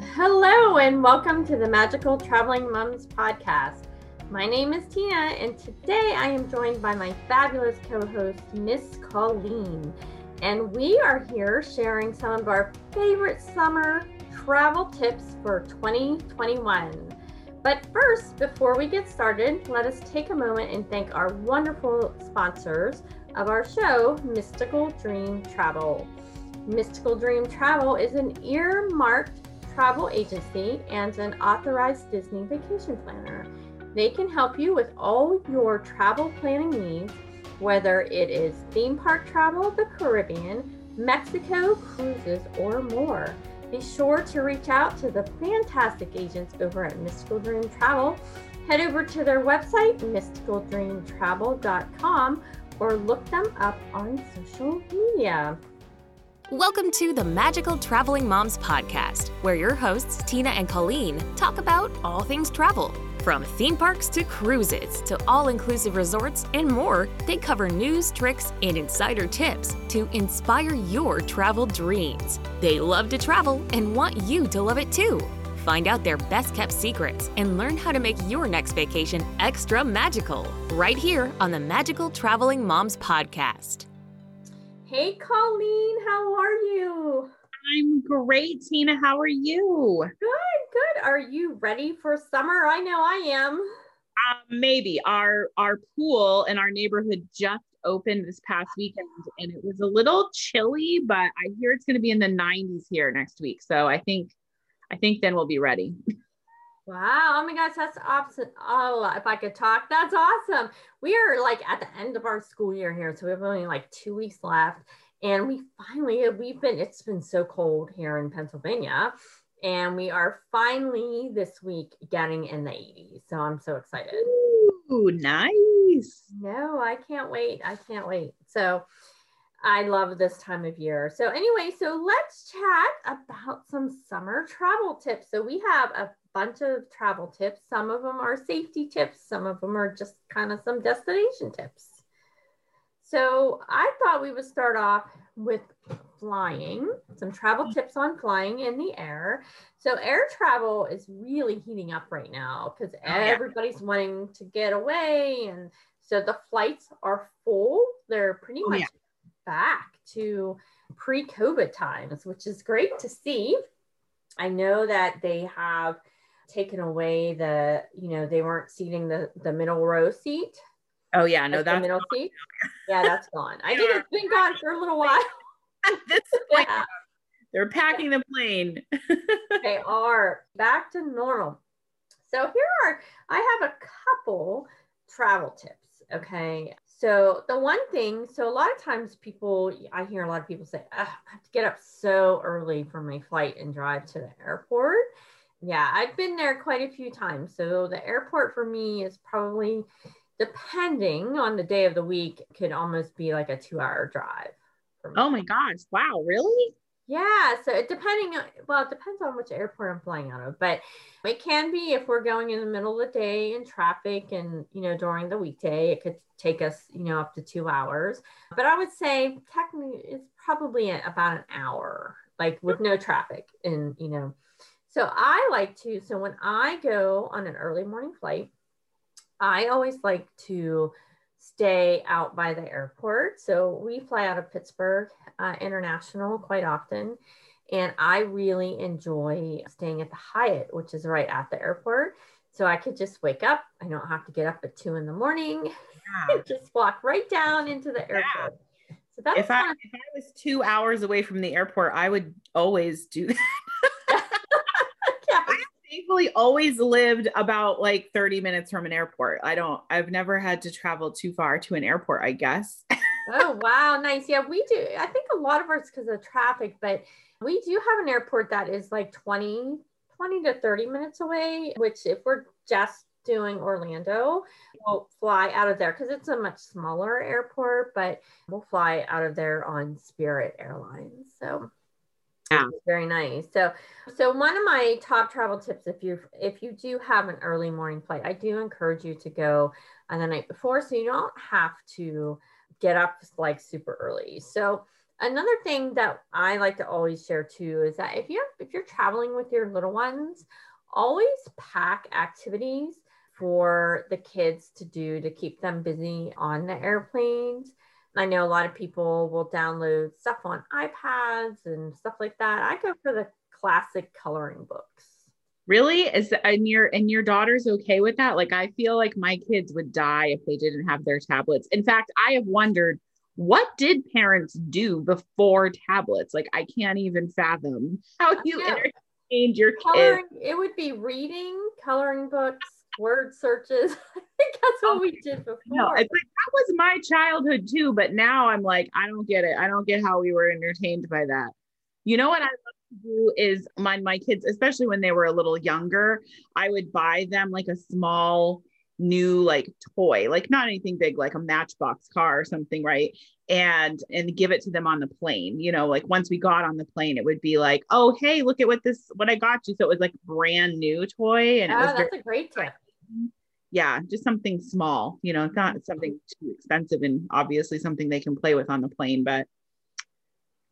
Hello, and welcome to the Magical Traveling Moms podcast. My name is Tina, and today I am joined by my fabulous co host, Miss Colleen. And we are here sharing some of our favorite summer travel tips for 2021. But first, before we get started, let us take a moment and thank our wonderful sponsors of our show, Mystical Dream Travel. Mystical Dream Travel is an earmarked travel agency and an authorized Disney vacation planner. They can help you with all your travel planning needs, whether it is theme park travel, the Caribbean, Mexico, cruises, or more. Be sure to reach out to the fantastic agents over at Mystical Dream Travel. Head over to their website, mysticaldreamtravel.com, or look them up on social media. Welcome to the Magical Traveling Moms podcast, where your hosts, Tina and Colleen, talk about all things travel. From theme parks to cruises to all inclusive resorts and more, they cover news, tricks, and insider tips to inspire your travel dreams. They love to travel and want you to love it too. Find out their best kept secrets and learn how to make your next vacation extra magical right here on the Magical Traveling Moms podcast. Hey, Colleen, how are you? I'm great, Tina. How are you? Good, good. Are you ready for summer? I know I am. Um, maybe our our pool in our neighborhood just opened this past weekend, and it was a little chilly, but I hear it's going to be in the 90s here next week. So I think I think then we'll be ready. Wow. Oh my gosh, that's awesome. Oh, if I could talk, that's awesome. We are like at the end of our school year here. So we have only like two weeks left. And we finally, we've been, it's been so cold here in Pennsylvania. And we are finally this week getting in the 80s. So I'm so excited. Ooh, nice. No, I can't wait. I can't wait. So I love this time of year. So, anyway, so let's chat about some summer travel tips. So, we have a bunch of travel tips. Some of them are safety tips, some of them are just kind of some destination tips. So, I thought we would start off with flying, some travel tips on flying in the air. So, air travel is really heating up right now because oh, everybody's wanting to get away. And so the flights are full. They're pretty oh, much yeah back to pre COVID times, which is great to see. I know that they have taken away the, you know, they weren't seating the, the middle row seat. Oh, yeah, no, that's the middle seat. Yeah, that's gone. I think it's been gone for a little while. At this point, yeah. they're packing the plane. they are back to normal. So here are, I have a couple travel tips. Okay. So the one thing, so a lot of times people, I hear a lot of people say, I have to get up so early for my flight and drive to the airport. Yeah, I've been there quite a few times. So the airport for me is probably, depending on the day of the week, could almost be like a two hour drive. Oh my gosh. Wow. Really? Yeah, so it depending on well, it depends on which airport I'm flying out of, but it can be if we're going in the middle of the day in traffic and you know during the weekday, it could take us you know up to two hours. But I would say technically it's probably about an hour, like with no traffic, and you know. So I like to. So when I go on an early morning flight, I always like to stay out by the airport. So we fly out of Pittsburgh uh, International quite often. And I really enjoy staying at the Hyatt, which is right at the airport. So I could just wake up. I don't have to get up at two in the morning. Yeah. just walk right down into the airport. Yeah. So that's if I, if I was two hours away from the airport, I would always do that thankfully always lived about like 30 minutes from an airport. I don't, I've never had to travel too far to an airport, I guess. oh, wow. Nice. Yeah, we do. I think a lot of ours because of traffic, but we do have an airport that is like 20, 20 to 30 minutes away, which if we're just doing Orlando, we'll fly out of there because it's a much smaller airport, but we'll fly out of there on Spirit Airlines. So yeah. very nice. So, so one of my top travel tips, if you if you do have an early morning flight, I do encourage you to go on the night before, so you don't have to get up like super early. So, Another thing that I like to always share too is that if you if you're traveling with your little ones, always pack activities for the kids to do to keep them busy on the airplanes. I know a lot of people will download stuff on iPads and stuff like that. I go for the classic coloring books. Really? Is and your and your daughter's okay with that? Like I feel like my kids would die if they didn't have their tablets. In fact, I have wondered what did parents do before tablets? Like I can't even fathom how you entertained your coloring, kids. It would be reading, coloring books, word searches. I think that's what we did before. No, it's like that was my childhood too, but now I'm like, I don't get it. I don't get how we were entertained by that. You know what I love to do is my my kids, especially when they were a little younger, I would buy them like a small new like toy, like not anything big, like a matchbox car or something, right? And and give it to them on the plane. You know, like once we got on the plane, it would be like, oh hey, look at what this what I got you. So it was like brand new toy. And oh, it was that's very- a great tip yeah, just something small, you know, it's not something too expensive and obviously something they can play with on the plane, but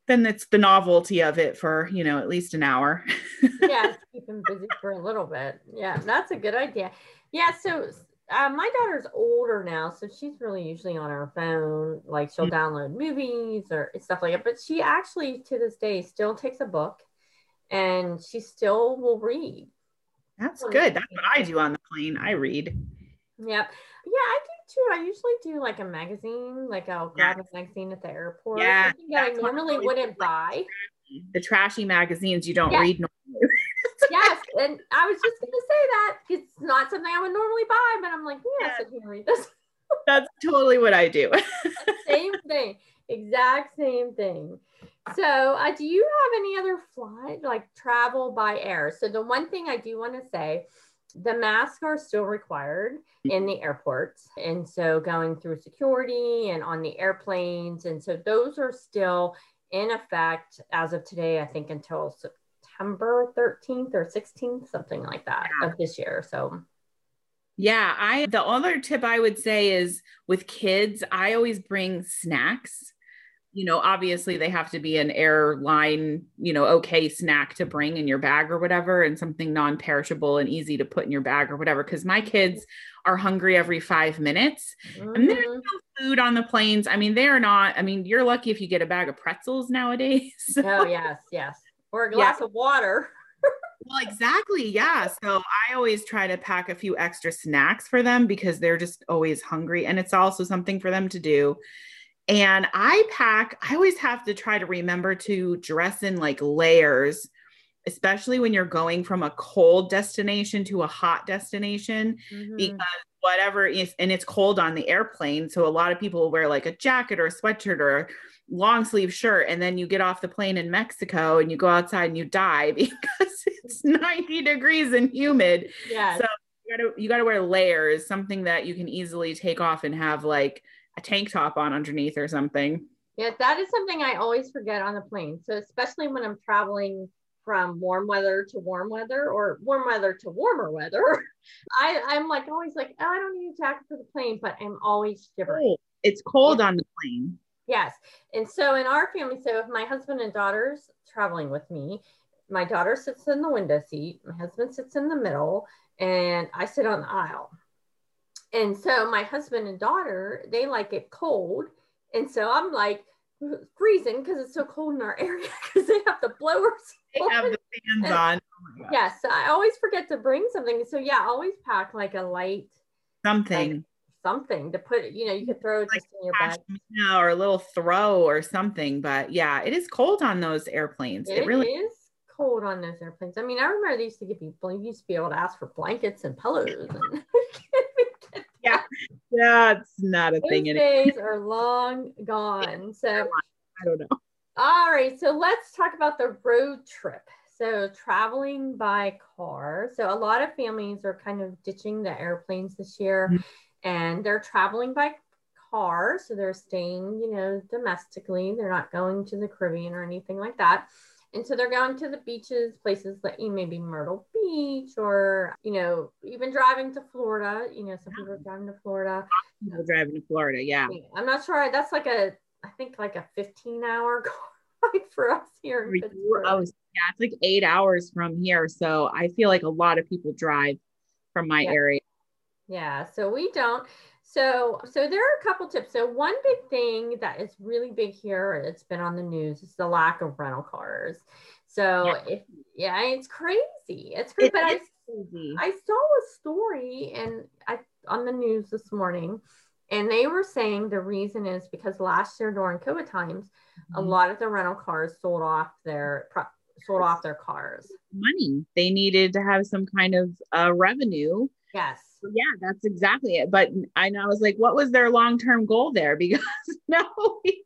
then it's the novelty of it for, you know, at least an hour. yeah, keep them busy for a little bit. Yeah, that's a good idea. Yeah, so uh, my daughter's older now, so she's really usually on her phone. Like she'll mm-hmm. download movies or stuff like that. But she actually, to this day, still takes a book and she still will read. That's good. That's what I do on the plane. I read. Yep. Yeah, I do too. I usually do like a magazine, like I'll grab a magazine at the airport. Yeah. That I normally wouldn't buy. The trashy magazines you don't yes. read normally. yes. And I was just gonna say that it's not something I would normally buy, but I'm like, yes, yeah. I can read this. That's totally what I do. same thing. Exact same thing. So, uh, do you have any other flight like travel by air? So, the one thing I do want to say the masks are still required in the airports. And so, going through security and on the airplanes. And so, those are still in effect as of today, I think until September 13th or 16th, something like that of this year. So, yeah, I the other tip I would say is with kids, I always bring snacks you know, obviously they have to be an airline, you know, okay snack to bring in your bag or whatever, and something non perishable and easy to put in your bag or whatever. Cause my kids are hungry every five minutes mm-hmm. and there's no food on the planes. I mean, they're not, I mean, you're lucky if you get a bag of pretzels nowadays. oh, yes, yes. Or a glass yeah. of water. well, exactly. Yeah. So I always try to pack a few extra snacks for them because they're just always hungry. And it's also something for them to do and I pack, I always have to try to remember to dress in like layers, especially when you're going from a cold destination to a hot destination, mm-hmm. because whatever is, and it's cold on the airplane. So a lot of people wear like a jacket or a sweatshirt or a long sleeve shirt. And then you get off the plane in Mexico and you go outside and you die because it's 90 degrees and humid. Yeah. So you gotta, you gotta wear layers, something that you can easily take off and have like, a tank top on underneath or something. Yeah, that is something I always forget on the plane. So especially when I'm traveling from warm weather to warm weather or warm weather to warmer weather, I, I'm like always like, oh, I don't need a jacket for the plane, but I'm always shivering. It's cold yeah. on the plane. Yes. And so in our family, so if my husband and daughter's traveling with me, my daughter sits in the window seat, my husband sits in the middle, and I sit on the aisle. And so my husband and daughter, they like it cold. And so I'm like freezing because it's so cold in our area because they have the blowers. They have the fans and, on. Oh yes. Yeah, so I always forget to bring something. So yeah, always pack like a light something. Like, something to put you know you could throw it like just in your bag or a little throw or something but yeah it is cold on those airplanes it, it really is cold on those airplanes i mean i remember they used to give people you used to be able to ask for blankets and pillows and that's not a Those thing. Days are long gone. So I don't know. All right, so let's talk about the road trip. So traveling by car. So a lot of families are kind of ditching the airplanes this year, mm-hmm. and they're traveling by car. So they're staying, you know, domestically. They're not going to the Caribbean or anything like that. And so they're going to the beaches, places that you maybe Myrtle Beach or, you know, even driving to Florida. You know, some people are driving to Florida. People driving to Florida, yeah. I'm not sure. That's like a I think like a 15 hour ride for us here in Pittsburgh. Oh, yeah, it's like eight hours from here. So I feel like a lot of people drive from my Yeah. area. Yeah, so we don't. So so there are a couple tips. So one big thing that is really big here, it's been on the news, is the lack of rental cars. So Yeah. if yeah, it's crazy. It's crazy. It but I crazy. I saw a story and I on the news this morning, and they were saying the reason is because last year during COVID times, a Mhm. lot of the rental cars sold off their sold off their cars. money. They needed to have some kind of uh, revenue. Yes. Yeah, that's exactly it. But I know I was like, what was their long term goal there? Because now, we,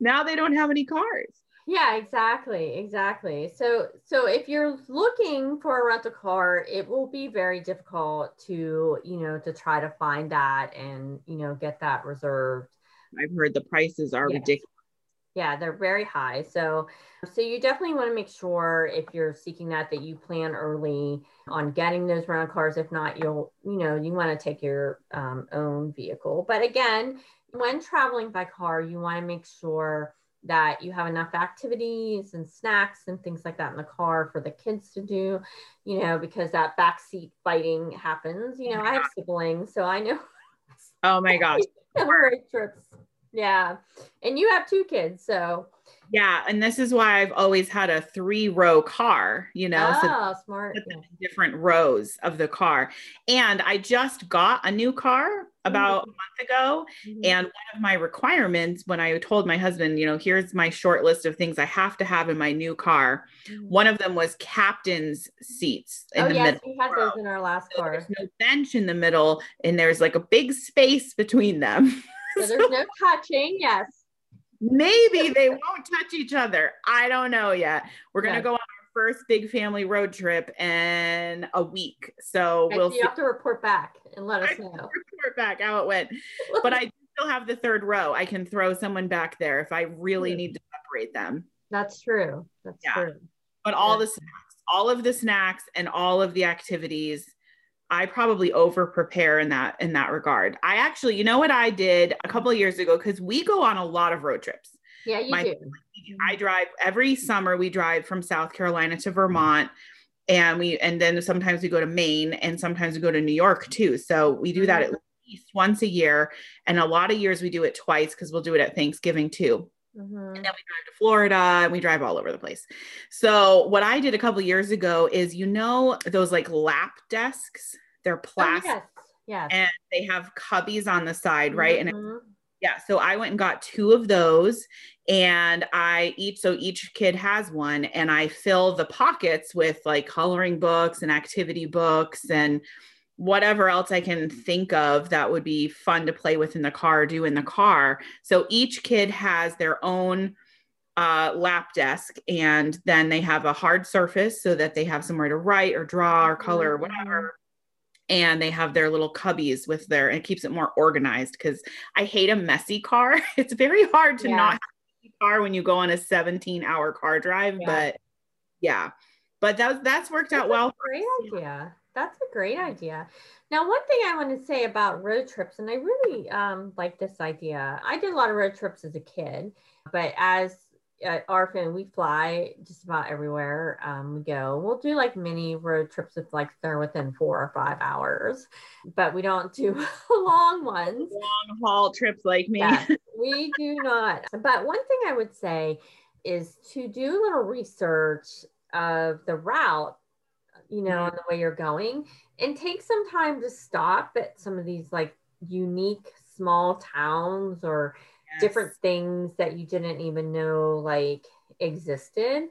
now they don't have any cars. Yeah, exactly, exactly. So, so if you're looking for a rental car, it will be very difficult to, you know, to try to find that and, you know, get that reserved. I've heard the prices are Yes. ridiculous. Yeah, they're very high. So, so you definitely want to make sure if you're seeking that that you plan early on getting those rental cars. If not, you'll, you know, you want to take your um, own vehicle. But again, when traveling by car, you want to make sure that you have enough activities and snacks and things like that in the car for the kids to do, you know, because that backseat fighting happens. You know, I have siblings, so I know Oh my gosh. road trips. Yeah. And you have two kids, so Yeah. And this is why I've always had a three row car, you know, so oh, smart. them in different rows of the car. And I just got a new car about a month ago. Mhm. And one of my requirements when I told my husband, you know, here's my short list of things I have to have in my new car, Mhm. one of them was captain's seats in oh the yes, middle. we had those in our last So car. there's no bench in the middle, and there's like a big space between them. So there's no touching. Yes. Maybe they won't touch each other. I don't know yet. We're gonna Yeah. go on our first big family road trip in a week, so Okay, we'll so see. you have to report back and let us I know. report back how it went. But I still have the third row. I can throw someone back there if I really Good. need to separate them. That's true. That's Yeah. true. But all the snacks, all of the snacks and all of the activities, I probably over prepare in that in that regard. I actually, you know what I did a couple of years ago because we go on a lot of road trips. Yeah, you My- do. I drive every summer. We drive from South Carolina to Vermont, and we and then sometimes we go to Maine, and sometimes we go to New York too. So we do that at least once a year, and a lot of years we do it twice because we'll do it at Thanksgiving too. Mhm. And then we drive to Florida, and we drive all over the place. So what I did a couple years ago is, you know, those like lap desks. They're Oh, plastic. yes. Yes. And they have cubbies on the side, right? And Mhm. yeah, so I went and got two of those and I each so each kid has one and I fill the pockets with like coloring books and activity books and whatever else I can think of that would be fun to play with in the car, do in the car. So each kid has their own uh, lap desk and then they have a hard surface so that they have somewhere to write or draw or color or Mhm. whatever and they have their little cubbies with their and it keeps it more organized because i hate a messy car it's very hard to Yeah. not have a messy car when you go on a 17 hour car drive Yeah. but yeah but that, that's worked out That's a well Great idea. That's a great idea. Now, one thing I want to say about road trips, and I really um, like this idea. I did a lot of road trips as a kid, but as at Orphan, we fly just about everywhere um, we go. We'll do like mini road trips if like they're within four or five hours, but we don't do long ones. long haul trips like me Yeah, we do not. But one thing I would say is to do a little research of the route, you know, and the way you're going, and take some time to stop at some of these like unique small towns or different things that you didn't even know like existed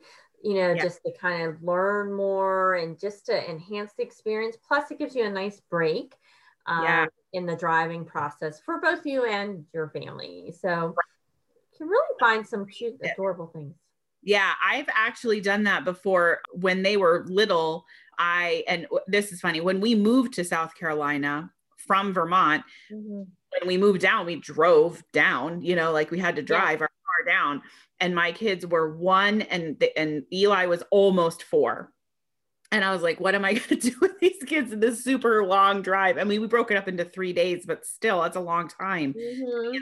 you know just to kind of learn more and just to enhance the experience. Plus it gives you a nice break um, Yeah. in the driving process for both you and your family. So you can really find some cute adorable things. Yeah, I've actually done that before when they were little. I, and this is funny, when we moved to South Carolina from Vermont, when we moved down, we drove down, you know, like we had to Yeah. drive our car down. And my kids were one and, and Eli was almost four. And I was like, what am I going to do with these kids in this super long drive? I mean, we broke it up into three days, but still, that's a long time Mhm.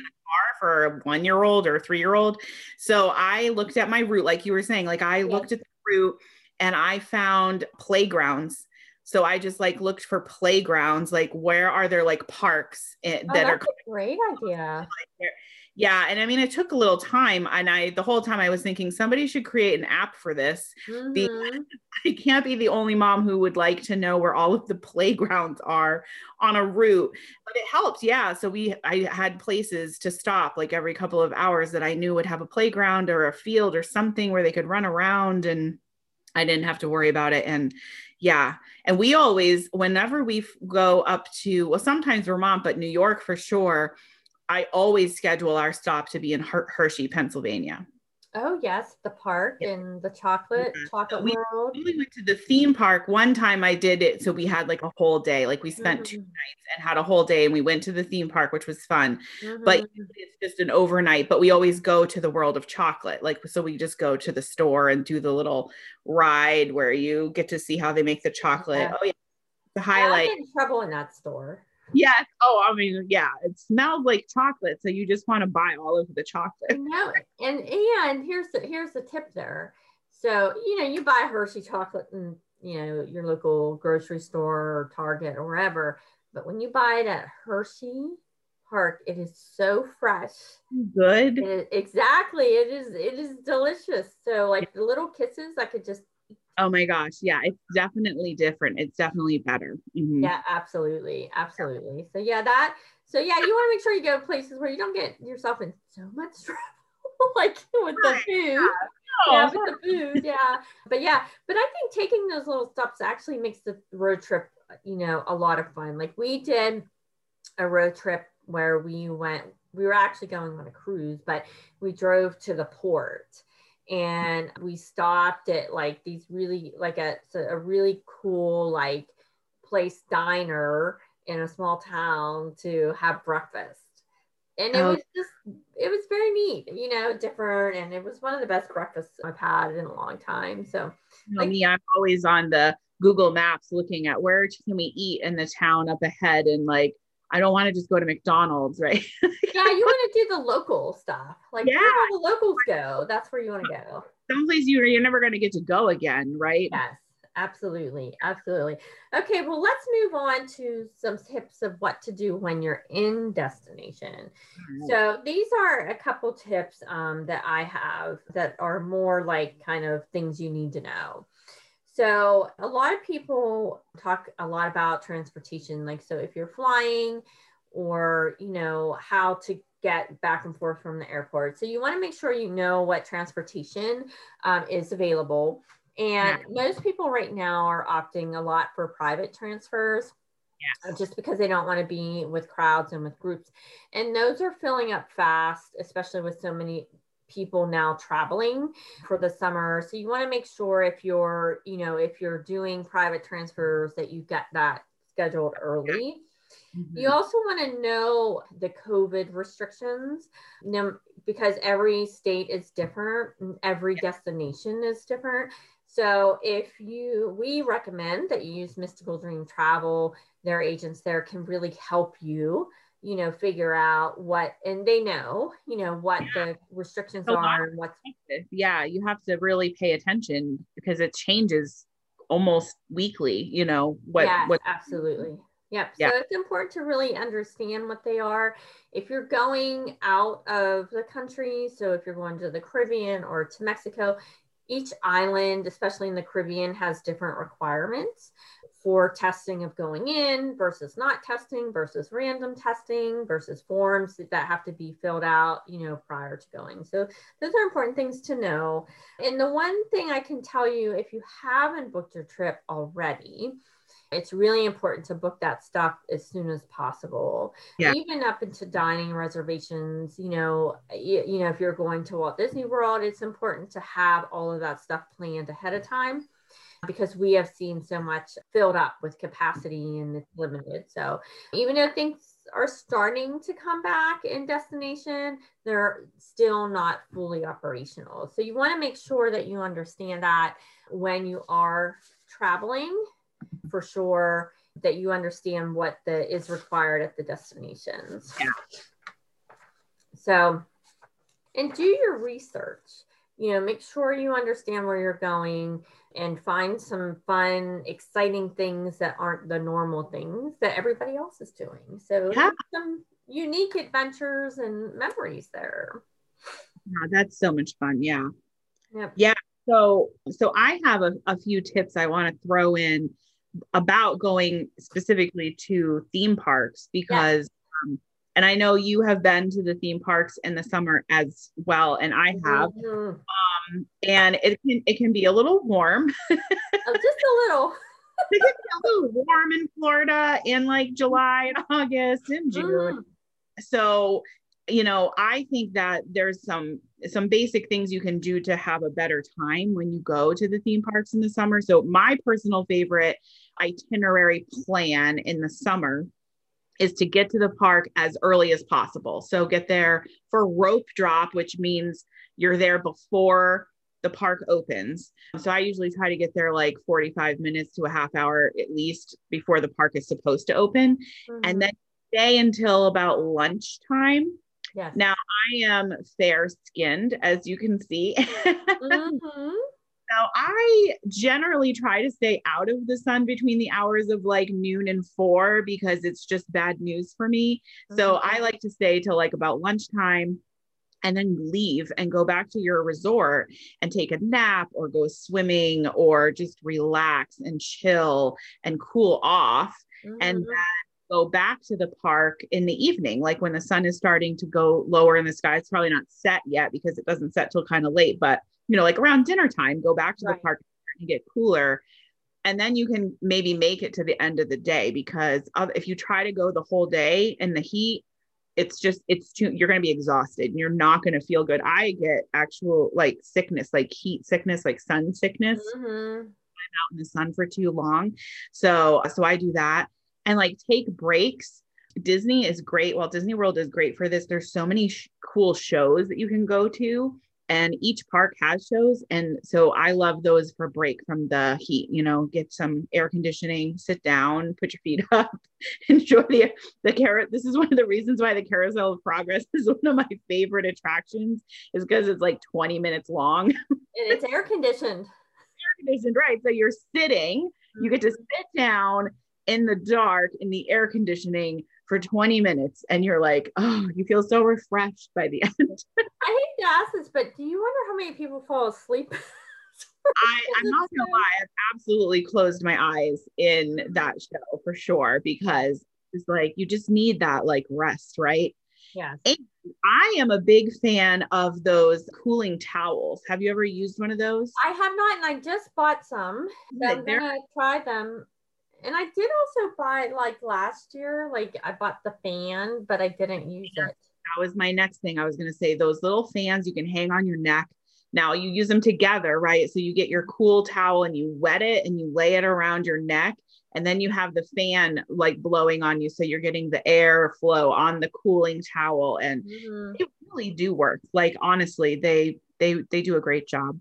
for a one year old or three year old. So I looked at my route, like you were saying, like I looked at the route and I found playgrounds. So I just like looked for playgrounds, like where are there like parks eh, Oh, that are great idea. yeah, and I mean, it took a little time, and I the whole time I was thinking somebody should create an app for this. Be- Mhm. I can't be the only mom who would like to know where all of the playgrounds are on a route, but it helped. Yeah, so we I had places to stop like every couple of hours that I knew would have a playground or a field or something where they could run around, and I didn't have to worry about it. And yeah, and we always, whenever we go up to, well, sometimes Vermont, but New York for sure. I always schedule our stop to be in Her- Hershey, Pennsylvania. Oh yes, the park Yeah. and the chocolate Yeah. chocolate We- world. We went to the theme park one time. I did it, so we had like a whole day. Like we spent two Mhm. nights and had a whole day, and we went to the theme park, which was fun. But Mhm. it's just an overnight. But we always go to the world of chocolate. Like so, we just go to the store and do the little ride where you get to see how they make the chocolate. Yeah. Oh yeah, the highlight. in trouble in that store. Yes. Oh, I mean, yeah, it smells like chocolate, so you just want to buy all of the chocolate. No, and and here's the here's the tip there. So you know you buy Hershey chocolate in you know your local grocery store or Target or wherever, but when you buy it at Hershey Park, it is so fresh. Good. It exactly, it is it is delicious. So like the little kisses, I could just Oh my gosh. Yeah, it's definitely different. It's definitely better. Mhm. yeah, absolutely, absolutely. So yeah, that so yeah, you want to make sure you go places where you don't get yourself in so much trouble, like with the food. Oh, yeah, with the food, yeah. But yeah, but I think taking those little stops actually makes the road trip, you know, a lot of fun. Like we did a road trip where we went, we were actually going on a cruise, but we drove to the port and we stopped at like these really like a a really cool like place diner in a small town to have breakfast and it Oh. was just it was very neat you know different and it was one of the best breakfasts i've had in a long time so You know like- me, I'm always on the Google Maps looking at where can we eat in the town up ahead, and like I don't want to just go to McDonald's, right? yeah you want to do the local stuff like where Yeah. all the locals go that's where you want to go Someplace you you're never going to get to go again, right? Yes, absolutely. Absolutely. Okay, well, let's move on to some tips of what to do when you're in destination. So, these are a couple tips um, that I have that are more like kind of things you need to know. So, a lot of people talk a lot about transportation. Like, so if you're flying or, you know, how to get back and forth from the airport. So, you want to make sure you know what transportation um, is available. And most people right now are opting a lot for private transfers Yes. just because they don't want to be with crowds and with groups. And those are filling up fast, especially with so many people now traveling for the summer. So you want to make sure if you're, you know, if you're doing private transfers that you get that scheduled early. Mhm. You also want to know the COVID restrictions num- because every state is different, every destination is different. So if you, we recommend that you use Mystical Dream Travel. Their agents there can really help you, you know, figure out what, and they know, you know, what the restrictions lot. are and what's yeah, you have to really pay attention because it changes almost weekly. You know what? what? absolutely. Yep. Yeah. So it's important to really understand what they are. If you're going out of the country, so if you're going to the Caribbean or to Mexico, each island, especially in the Caribbean, has different requirements for testing of going in versus not testing versus random testing versus forms that have to be filled out, you know, prior to going. So those are important things to know. And the one thing I can tell you, if you haven't booked your trip already, it's really important to book that stuff as soon as possible. Yeah. Even up into dining reservations, you know, you, you know, if you're going to Walt Disney World, it's important to have all of that stuff planned ahead of time because we have seen so much filled up with capacity and it's limited. So even though things are starting to come back in destination, they're still not fully operational. So you want to make sure that you understand that when you are traveling, for sure that you understand what the is required at the destinations. Yeah. So, and do your research. You know, make sure you understand where you're going and find some fun, exciting things that aren't the normal things that everybody else is doing. So, Yeah. some unique adventures and memories there. Yeah, that's so much fun. Yeah. Yep. Yeah. So, so I have a, a few tips I want to throw in about going specifically to theme parks because, um, and I know you have been to the theme parks in the summer as well, and I have, Mhm. and it can it can be a little warm. Oh, just a little. it can be a little warm in Florida in like July and August and June. Mm. so you know i think that there's some some basic things you can do to have a better time when you go to the theme parks in the summer so my personal favorite itinerary plan in the summer is to get to the park as early as possible so get there for rope drop which means you're there before the park opens so i usually try to get there like 45 minutes to a half hour at least before the park is supposed to open Mhm. and then stay until about lunchtime. Yes. Now I am fair skinned, as you can see. Mhm. Now I generally try to stay out of the sun between the hours of like noon and four because it's just bad news for me. So Mhm. I like to stay till like about lunchtime and then leave and go back to your resort and take a nap or go swimming or just relax and chill and cool off and Mhm. then go back to the park in the evening, like when the sun is starting to go lower in the sky. It's probably not set yet because it doesn't set till kind of late, but you know, like around dinner time, go back to Right. the park and get cooler. And then you can maybe make it to the end of the day because if you try to go the whole day in the heat, it's just it's too you're going to be exhausted and you're not going to feel good. I get actual like sickness, like heat sickness, like sun sickness Mhm. out in the sun for too long. So so I do that and like take breaks. Disney is great. Well, Disney World is great for this. There's so many sh- cool shows that you can go to and each park has shows and so I love those for break from the heat, you know, get some air conditioning, sit down, put your feet up, enjoy the the carrot. This is one of the reasons why the Carousel of Progress is one of my favorite attractions is because it's like 20 minutes long And it's air conditioned. Air conditioned, right? So you're sitting, you get to sit down in the dark in the air conditioning for 20 minutes, and you're like, oh, you feel so refreshed by the end. I hate to ask this, but do you wonder how many people fall asleep? I, I'm not gonna lie, I've absolutely closed my eyes in that show for sure because it's like you just need that like rest, right? yes. I am a big fan of those cooling towels. Have you ever used one of those? I have not, and I just bought some. So I'm gonna try them. And I did also buy like last year, like I bought the fan, but I didn't use it. that was my next thing. I was going to say those little fans you can hang on your neck. Now you use them together, right? So you get your cool towel and you wet it and you lay it around your neck. And then you have the fan like blowing on you. So you're getting the air flow on the cooling towel. And Mhm. they really do work. Like honestly, they they they do a great job.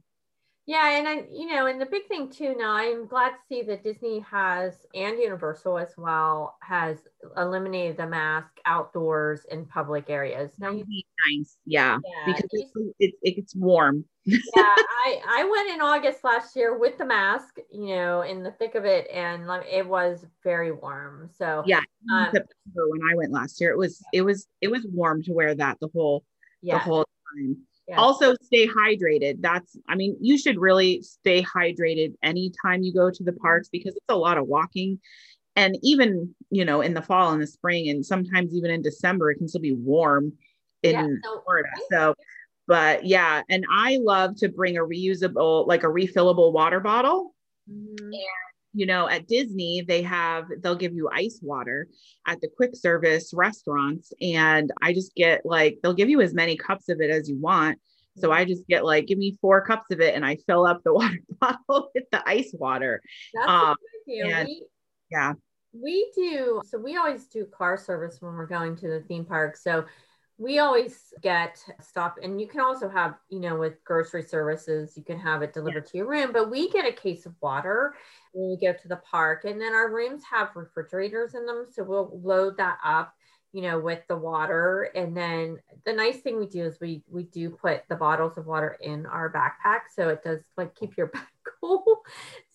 Yeah, and I, you know, and the big thing too. Now I'm glad to see that Disney has and Universal as well has eliminated the mask outdoors in public areas. Now, you, Really nice. Yeah. yeah, Because it's, it's it gets warm. yeah, I I went in August last year with the mask, you know, in the thick of it, and it was very warm. So Yeah. Um, September when I went last year, it was it was it was warm to wear that the whole the whole time. Also, stay hydrated. That's, I mean, you should really stay hydrated anytime you go to the parks because it's a lot of walking. And even, you know, in the fall and the spring, and sometimes even in December, it can still be warm in Yeah, so- Florida. So, but yeah, and I love to bring a reusable, like a refillable water bottle Mhm. You know, at Disney, they have, they'll give you ice water at the quick service restaurants. And I just get like, they'll give you as many cups of it as you want. So I just get like, give me four cups of it and I fill up the water bottle with the ice water. That's um, a good idea. and- We, Yeah. we do so we always do car service when we're going to the theme park so we always get stuff and you can also have you know with grocery services you can have it delivered yeah. to your room but we get a case of water when we go to the park and then our rooms have refrigerators in them so we'll load that up you know with the water and then the nice thing we do is we we do put the bottles of water in our backpack so it does like keep your back cool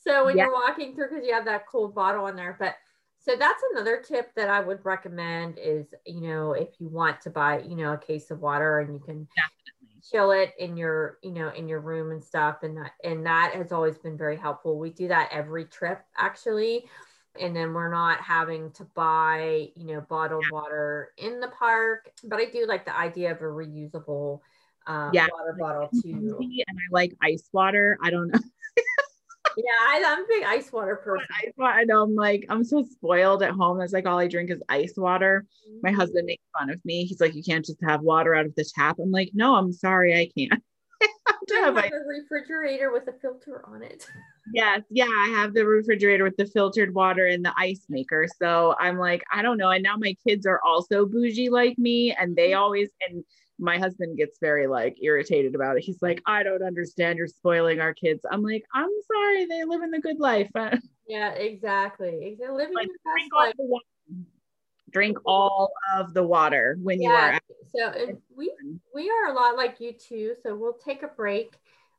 so when yeah. you're walking through because you have that cold bottle in there but so that's another tip that I would recommend is, you know, if you want to buy, you know, a case of water and you can Definitely. chill it in your, you know, in your room and stuff. And that, and that has always been very helpful. We do that every trip actually. And then we're not having to buy, you know, bottled yeah. water in the park. But I do like the idea of a reusable um, yeah. water bottle too. And I like ice water. I don't know. Yeah, I, am a big ice water person. Ice water, I know. I'm like, I'm so spoiled at home. That's like all I drink is ice water. Mm-hmm. My husband makes fun of me. He's like, you can't just have water out of the tap. I'm like, no, I'm sorry, I can't. I have, have a refrigerator with a filter on it. yes, yeah, I have the refrigerator with the filtered water and the ice maker. So I'm like, I don't know. And now my kids are also bougie like me, and they mm-hmm. always and my husband gets very like irritated about it. He's like, I don't understand. You're spoiling our kids. I'm like, I'm sorry. They live in the good life. yeah, exactly. They're living like, the best life. Drink all of the water when yeah, you are. So we we are a lot like you too. So we'll take a break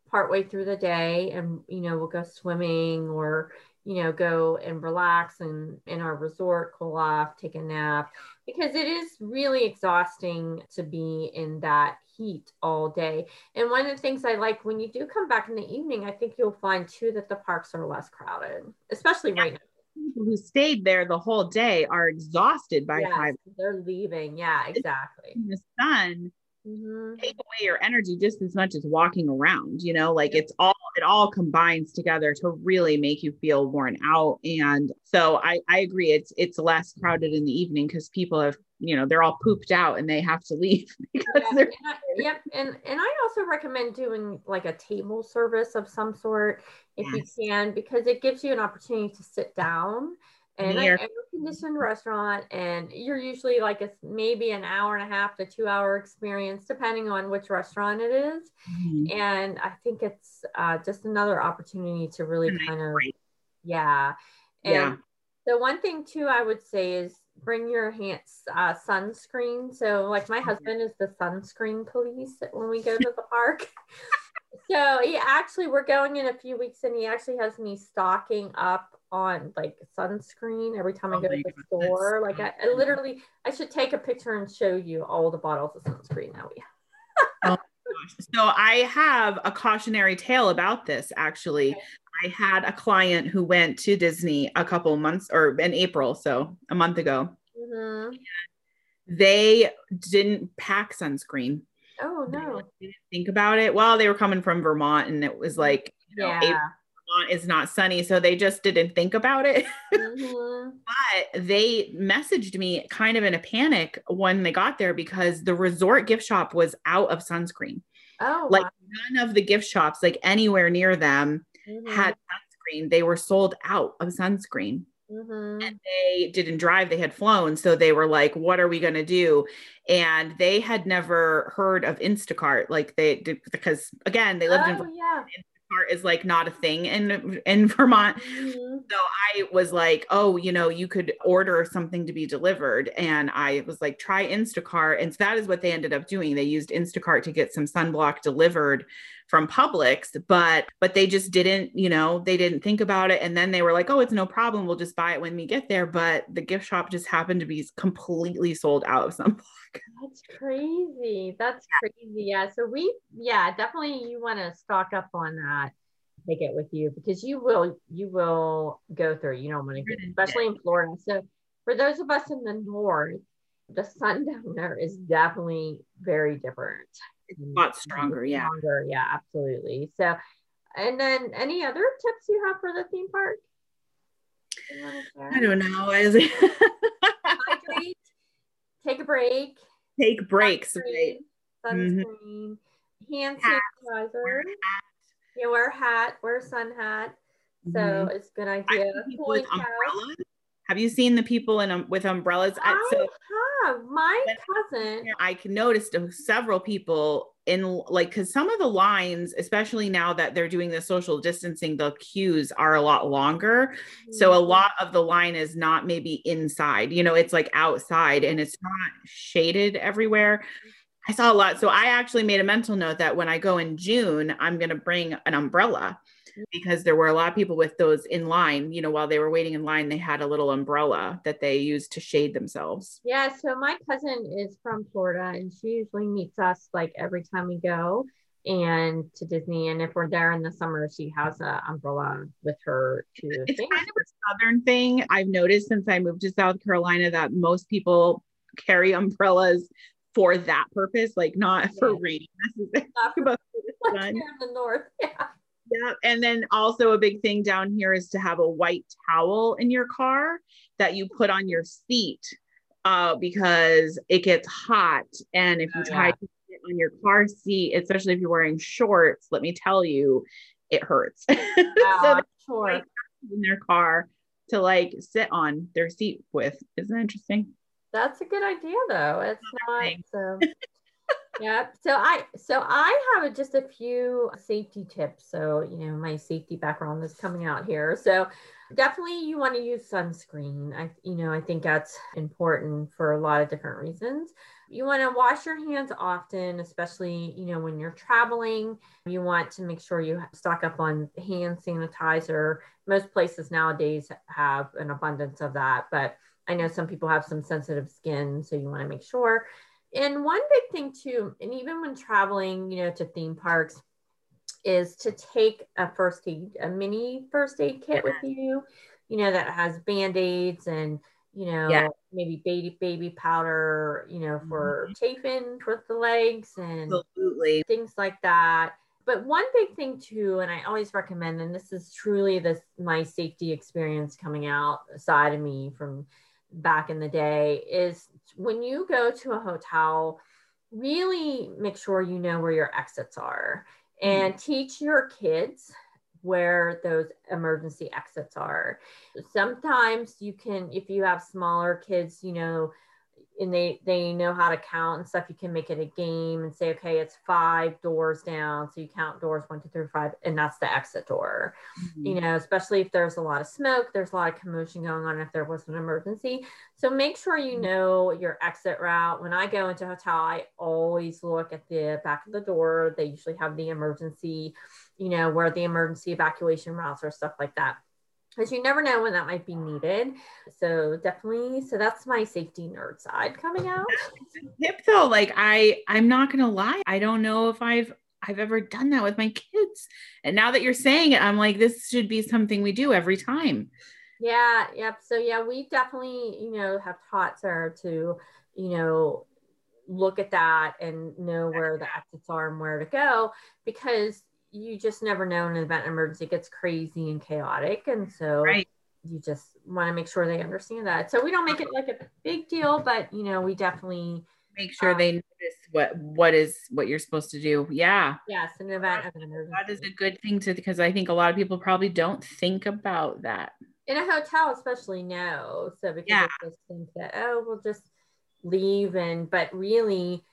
partway through the day, and you know we'll go swimming or you know, go and relax and in our resort, cool off, take a nap, because it is really exhausting to be in that heat all day. And one of the things I like when you do come back in the evening, I think you'll find too that the parks are less crowded, especially yeah. right now. People who stayed there the whole day are exhausted by yes, five. They're leaving. Yeah, exactly. In the sun mm-hmm. take away your energy just as much as walking around you know like it's all all combines together to really make you feel worn out and so i i agree it's it's less crowded in the evening because people have you know they're all pooped out and they have to leave because yeah, they're and I, yep and and i also recommend doing like a table service of some sort if yes. you can because it gives you an opportunity to sit down and an air conditioned restaurant and you're usually like a maybe an hour and a half to two hour experience depending on which restaurant it is. Mm-hmm. and i think it's uh, just another opportunity to really kind of yeah and yeah. the one thing too i would say is bring your hands uh, sunscreen so like my husband is the sunscreen police when we go to the park so he actually we're going in a few weeks and he actually has me stocking up on like sunscreen every time I go to the store. Like I, I, literally, I should take a picture and show you all the bottles of sunscreen that we have. oh so I have a cautionary tale about this. Actually, okay. I had a client who went to Disney a couple months or in April, so a month ago. Mm-hmm. They didn't pack sunscreen. Oh no! They didn't think about it. Well, they were coming from Vermont, and it was like yeah. Know, is not sunny. So they just didn't think about it. Mm-hmm. but they messaged me kind of in a panic when they got there because the resort gift shop was out of sunscreen. Oh, like wow. none of the gift shops, like anywhere near them, mm-hmm. had sunscreen. They were sold out of sunscreen. Mm-hmm. And they didn't drive, they had flown. So they were like, what are we going to do? And they had never heard of Instacart. Like they did, because again, they lived oh, in. Yeah is like not a thing in in Vermont. Mm-hmm. So I was like, oh, you know, you could order something to be delivered. And I was like, try Instacart. And so that is what they ended up doing. They used Instacart to get some sunblock delivered from Publix, but but they just didn't, you know, they didn't think about it. And then they were like, oh, it's no problem. We'll just buy it when we get there. But the gift shop just happened to be completely sold out of sunblock. That's crazy. That's crazy. Yeah. So we, yeah, definitely you want to stock up on that. Take it with you because you will, you will go through, you know, when it, especially in Florida. So for those of us in the north, the sun down there is definitely very different. It's a lot stronger. Yeah. Stronger. Yeah, absolutely. So, and then any other tips you have for the theme park? I don't know. Hydrate take a break. Take breaks, sunscreen, right? Sunscreen, mm-hmm. hand sanitizer. Yeah, wear a hat, wear a sun hat. So mm-hmm. it's a good idea. with umbrellas. Have you seen the people in um, with umbrellas? I so have my cousin. I noticed several people in like because some of the lines, especially now that they're doing the social distancing, the queues are a lot longer. So a Mm-hmm. lot of the line is not maybe inside, you know, it's like outside and it's not shaded everywhere. I saw a lot. So I actually made a mental note that when I go in June, I'm going to bring an umbrella because there were a lot of people with those in line, you know, while they were waiting in line, they had a little umbrella that they used to shade themselves. Yeah, so my cousin is from Florida and she usually meets us like every time we go and to Disney. And if we're there in the summer, she has an umbrella with her to It's kind of a southern thing. I've noticed since I moved to South Carolina that most people carry umbrellas for that purpose, like not for Yeah. rain necessarily. Not for- like in the north. Yeah. Yeah. And then also a big thing down here is to have a white towel in your car that you put on your seat uh, because it gets hot. And if you Oh, try yeah. to sit on your car seat, especially if you're wearing shorts, let me tell you, it hurts. So sure. like- in their car to like sit on their seat with. Isn't that interesting? That's a good idea though. It's not so yeah. So I so I have just a few safety tips. So, you know, my safety background is coming out here. So definitely you want to use sunscreen. I you know, I think that's important for a lot of different reasons. You want to wash your hands often, especially, you know, when you're traveling. You want to make sure you stock up on hand sanitizer. Most places nowadays have an abundance of that, but I know some people have some sensitive skin, so you want to make sure. And one big thing too, and even when traveling, you know, to theme parks, is to take a first aid, a mini first aid kit with you, you know, that has band-aids and you know, Yeah. maybe baby baby powder, you know, for mm-hmm. chafing with the legs and Absolutely. things like that. But one big thing too, and I always recommend, and this is truly this my safety experience coming out side of me from back in the day, is when you go to a hotel, really make sure you know where your exits are and mm-hmm. teach your kids where those emergency exits are. Sometimes you can, if you have smaller kids, you know, and they they know how to count and stuff you can make it a game and say okay it's five doors down. So you count doors one two three five and that's the exit door. Mm-hmm. you know especially if there's a lot of smoke there's a lot of commotion going on if there was an emergency. So make sure you know your exit route. When i go into a hotel i always look at the back of the door. They usually have the emergency you know where the emergency evacuation routes or stuff like that because you never know when that might be needed. So definitely, so that's my safety nerd side coming out. Tip though, like I, I'm not gonna lie, I don't know if I've I've ever done that with my kids. And now that you're saying it, I'm like, this should be something we do every time. Yeah, yep. So yeah, we definitely, you know, have taught Sarah to, you know, look at that and know where the exits are and where to go because you just never know in an event emergency gets crazy and chaotic. And so Right. you just want to make sure they understand that. So we don't make it like a big deal, but you know, we definitely Make sure Um, they notice what what is what you're supposed to do. Yeah. yes, an event of an emergency. That is a good thing to because I think a lot of people probably don't think about that. in a hotel especially no so because Yeah. they just think that oh we'll just leave and but really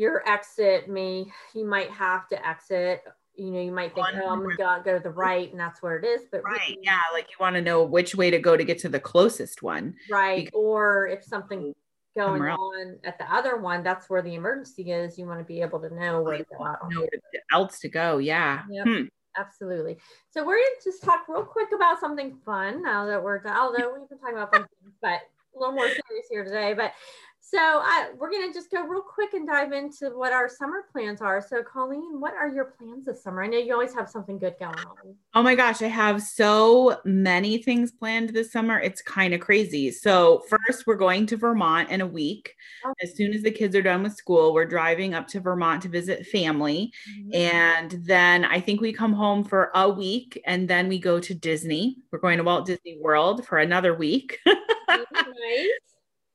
your exit may you might have to exit you know you might think oh i'm gonna go, to the right and that's where it is but Right. really- Yeah. Like you want to know which way to go to get to the closest one. right Because- or if something going on at the other one that's where the emergency is you want to be able to know where to go out Know else to go. Yeah. Yep. Hmm. Absolutely. So we're gonna just talk real quick about something fun now that we're done. Although we've been talking about fun things, but a little more serious here today. But so I, we're gonna just go real quick and dive into what our summer plans are. So Colleen, what are your plans this summer? I know you always have something good going on. Oh my gosh, I have so many things planned this summer. It's kind of crazy. So, first, we're going to Vermont in a week. Oh. As soon as the kids are done with school, we're driving up to Vermont to visit family. Mm-hmm. And then I think we come home for a week and then we go to Disney. We're going to Walt Disney World for another week. nice.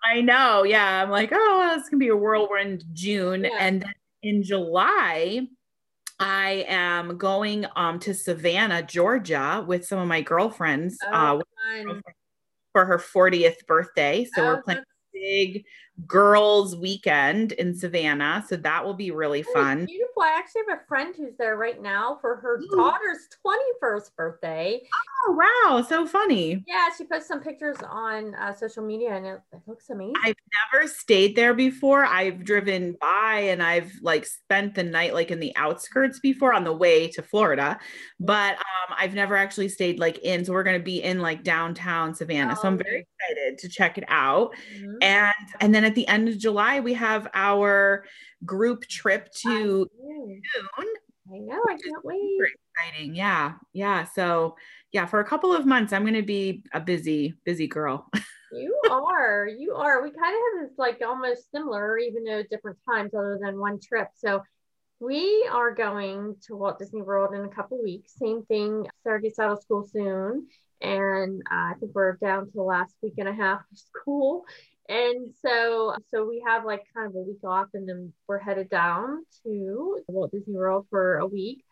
I know. Yeah. I'm like, oh, it's going to be a whirlwind June. Yeah. And then in July, I am going um, to Savannah, Georgia with some of my girlfriends. Oh, uh, for her 40th birthday. So Oh, we're planning a big girls weekend in Savannah. So that will be really Oh, fun. Beautiful. I actually have a friend who's there right now for her Ooh. daughter's 21st birthday. Oh, wow. So funny. Yeah, she posted some pictures on uh, social media and it, it looks amazing. I've never stayed there before. I've driven by and I've like spent the night like in the outskirts before on the way to Florida, but um, I've never actually stayed like in. So we're going to be in like downtown Savannah. so I'm very excited to check it out. Mhm. And and then at the end of July we have our group trip to June. I know, I can't wait. Exciting. Yeah. Yeah. So yeah, for a couple of months I'm going to be a busy busy girl. You are, you are. We kind of have this like almost similar, even though different times, other than one trip. So we are going to Walt Disney World in a couple weeks. Same thing. Gets out of school soon, and uh, I think we're down to the last week and a half of school. And so, so we have like kind of a week off, and then we're headed down to Walt Disney World for a week.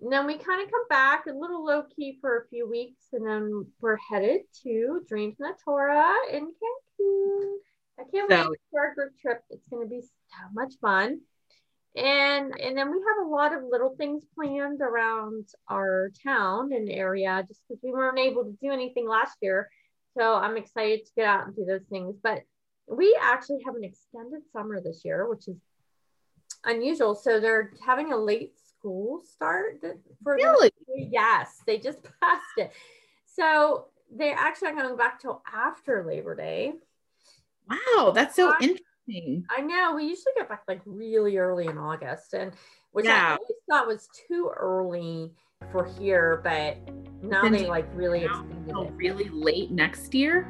And then we kind of come back a little low key for a few weeks, and then we're headed to Dreams Natura in Cancun. I can't So- wait for our group trip. It's going to be so much fun. And and then we have a lot of little things planned around our town and area just because we weren't able to do anything last year. So I'm excited to get out and do those things. But we actually have an extended summer this year, which is unusual. So they're having a late school start for Really? yes, they just passed it. So they actually are going back till after Labor Day. Wow, that's so Uh, interesting. I know we usually get back like really early in August, and which I always thought was too early for here, but now Then they like really extended it. really late next year.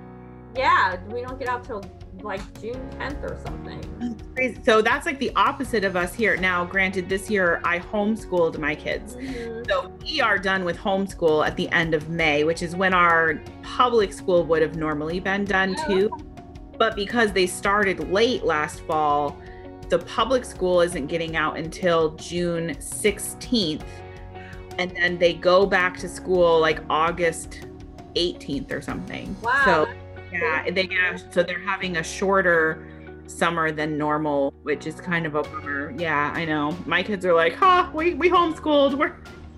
Yeah, we don't get out till like June 10th or something. That's crazy. So that's like the opposite of us here. Now, granted, this year I homeschooled my kids. Mhm. So we are done with homeschool at the end of May, which is when our public school would have normally been done Oh, too. But because they started late last fall, the public school isn't getting out until June 16th. And then they go back to school like August 18th or something. Wow. So yeah, they get so they're having a shorter summer than normal, which is kind of a bummer. Yeah, I know. My kids are like, "Huh, we we homeschooled. We're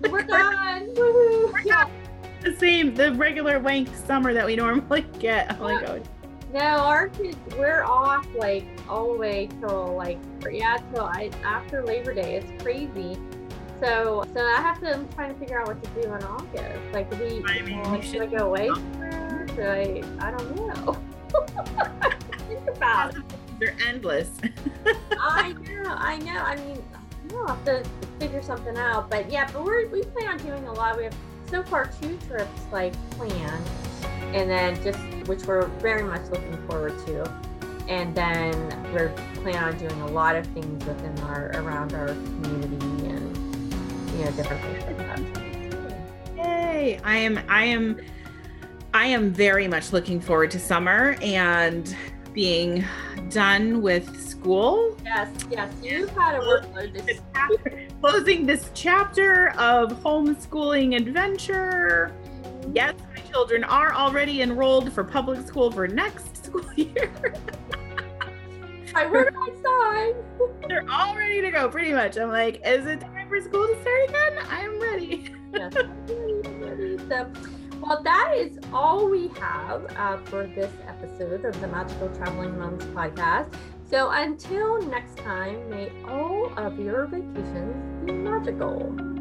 we're done. Woohoo. We're Yeah. the same, the regular length summer that we normally get." Oh my god. No, our kids, we're off like all the way till like yeah, till I after Labor Day. It's crazy. So so I have to I'm trying to figure out what to do in August. Like we I mean, you should I go away Should I I don't know. Think about it. they're endless. I know, I know. I mean, we'll have to figure something out. But yeah, but we're we plan on doing a lot. We have so far two trips like planned, and then just which we're very much looking forward to. And then we're planning on doing a lot of things within our around our community and you know different things like that. Yay! I am I am I am very much looking forward to summer and being done with school. Yes, yes, you've had a workload this Closing this chapter of homeschooling adventure. Mm-hmm. Yes, my children are already enrolled for public school for next school year. I work outside. They're all ready to go, pretty much. I'm like, is it time for school to start again? I'm ready. Yes. So, well, that is all we have uh, for this episode of the Magical Traveling Moms podcast. So until next time, may all of your vacations be magical.